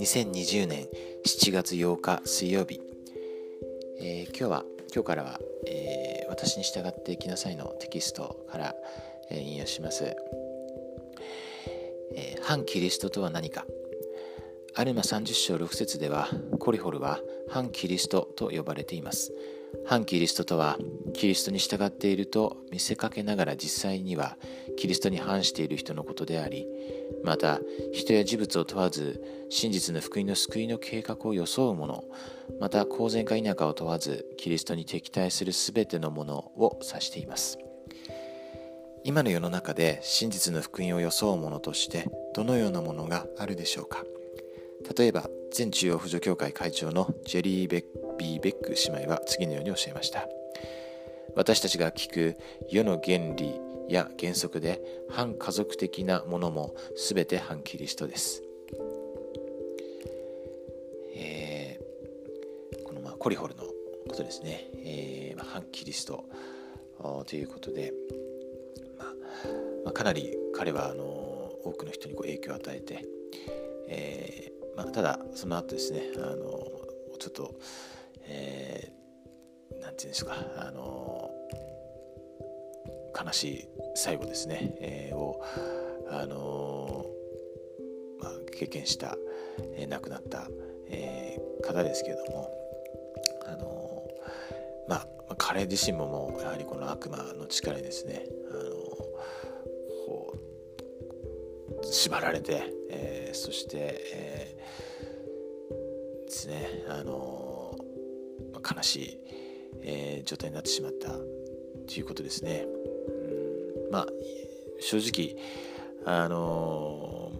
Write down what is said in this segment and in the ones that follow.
2020年7月8日水曜日、えー、今日は今日からは、えー、私に従っていきなさいのテキストから、えー、引用します、え反キリストとは何か。アルマ30章6節ではコリホルは反キリストと呼ばれています。反キリストとはキリストに従っていると見せかけながら実際にはキリストに反している人のことでありまた人や事物を問わず真実の福音の救いの計画を装う者また公然か否かを問わずキリストに敵対する全てのものを指しています。今の世の中で真実の福音を装う者としてどのようなものがあるでしょうか？例えば全中央扶助協会会長のジェリー・ベッビー・ベック姉妹は次のように教えました。私たちが聞く世の原理や原則で反家族的なものも全て反キリストです、えー、このまあコリホルのことですね、えーまあ、反キリストということで、まあまあ、かなり彼はあの多くの人にこう影響を与えて、えーまあ、ただその後ですねあのちょっと、えー、ていうんですかあの悲しい最後ですね、えー、をあのまあ、経験した、えー、亡くなった、えー、方ですけれどもあのまあ彼自身ももうやはりこの悪魔の力にですね縛られて、えー、そして、えー、ですねあのま悲しい、えー、状態になってしまったということですね。うんまあ正直あの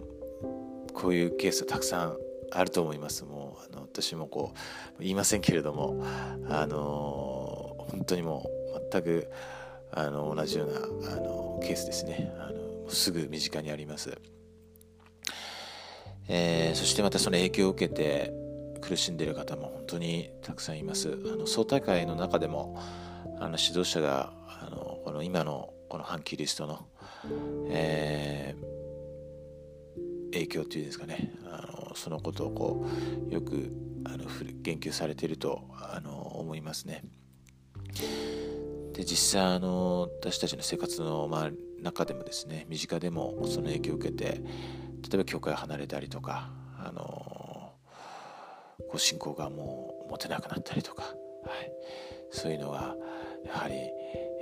こういうケースはたくさんあると思います。もうあの私もこう言いませんけれどもあの本当にもう全くあの同じようなあのケースですね。あのすぐ身近にあります、えー、そしてまたその影響を受けて苦しんでいる方も本当にたくさんいますあの総大会の中でもあの指導者があのこの今のこの反キリストの、えー、影響っていうんですかねあのそのことをこうよくあの言及されているとあの思いますね。で実際あの私たちの生活の、まあ、中でもですね身近でもその影響を受けて例えば教会を離れたりとかあのこう信仰がもう持てなくなったりとか、はい、そういうのはやはり、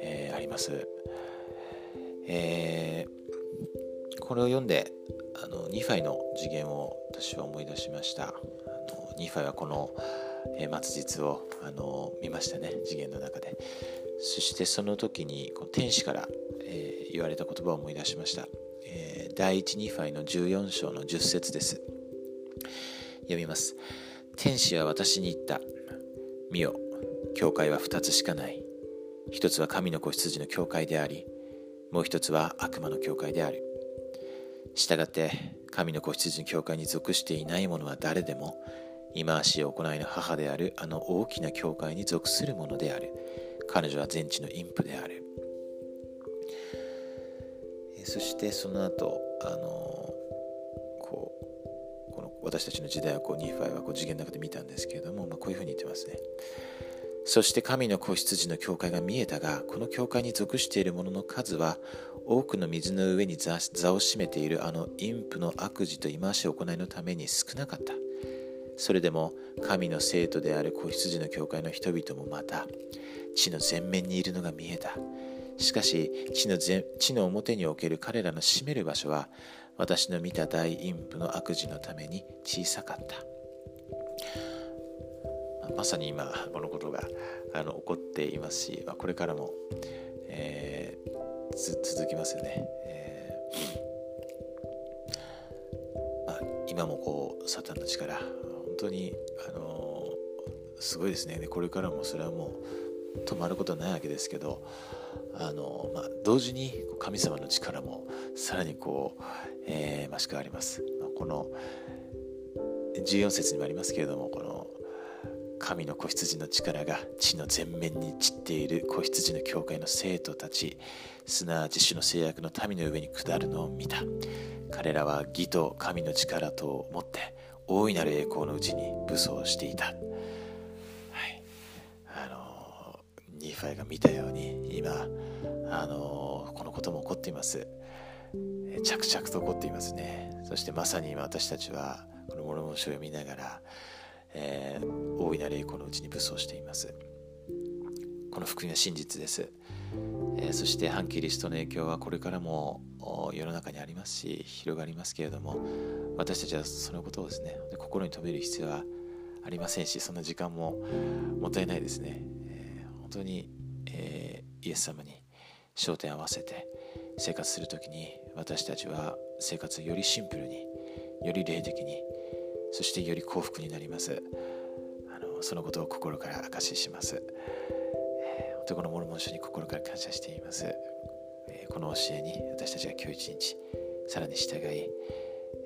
えー、あります。えー、これを読んであのニーファイの示現を私は思い出しました。あのニーファイはこの、えー、末日をあの見ましたね示現の中で。そしてその時にこう天使から、えー、言われた言葉を思い出しました、第一ニファイの14章の10節です読みます天使は私に言った見よ教会は2つしかない一つは神の子羊の教会でありもう一つは悪魔の教会である。したがって、神の子羊の教会に属していない者は誰でも、忌まわしい行いの母であるあの大きな教会に属する者である。彼女は全知の陰譜である。そしてその後、あのこう、この私たちの時代をこうニーファイはこう次元の中で見たんですけれども、まあ、こういうふうに言ってますね。そして神の子羊の教会が見えたが、この教会に属している者の数は、多くの水の上に座を占めているあの陰譜の悪事と忌まわしい行いのために少なかった。それでも神の生徒である子羊の教会の人々もまた地の前面にいるのが見えた。しかし地の地の表における彼らの占める場所は私の見た大陰譜の悪事のために小さかった。まさに今このことがあの起こっていますし、これからも、えー、続きますよね。えー、まあ、今もこうサタンの力本当に、あのー、すごいですねこれからもそれはもう止まることないわけですけど、あのまあ、同時に神様の力もさらにこう、えー、増し変わります。この14節にもありますけれどもこの神の子羊の力が地の全面に散っている子羊の教会の生徒たちすなわち主の制約の民の上に下るのを見た彼らは義と神の力とを持って大いなる栄光のうちに武装していた、ニーファイが見たように今あのこのことも起こっています。着々と起こっていますね。そしてまさに今私たちはこのモルモン書を読みながら、えー、大いなる栄光のうちに武装しています。この福音は真実です、えー、そして反キリストの影響はこれからも世の中にありますし広がりますけれども私たちはそのことをですね心に留める必要はありませんしそんな時間ももったいないですね、当に、えー、イエス様に焦点を合わせて生活する時に私たちは生活をよりシンプルにより霊的にそしてより幸福になります。あのそのことを心から証しします、えー、本当このモルモン書に心から感謝しています、えー、この教えに私たちが今日一日さらに従い、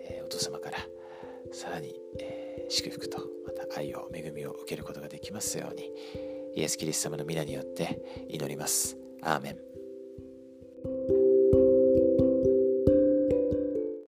えー、お父様からさらに、え、祝福とまた愛を恵みを受けることができますようにイエス・キリスト様の皆によって祈ります。アーメン。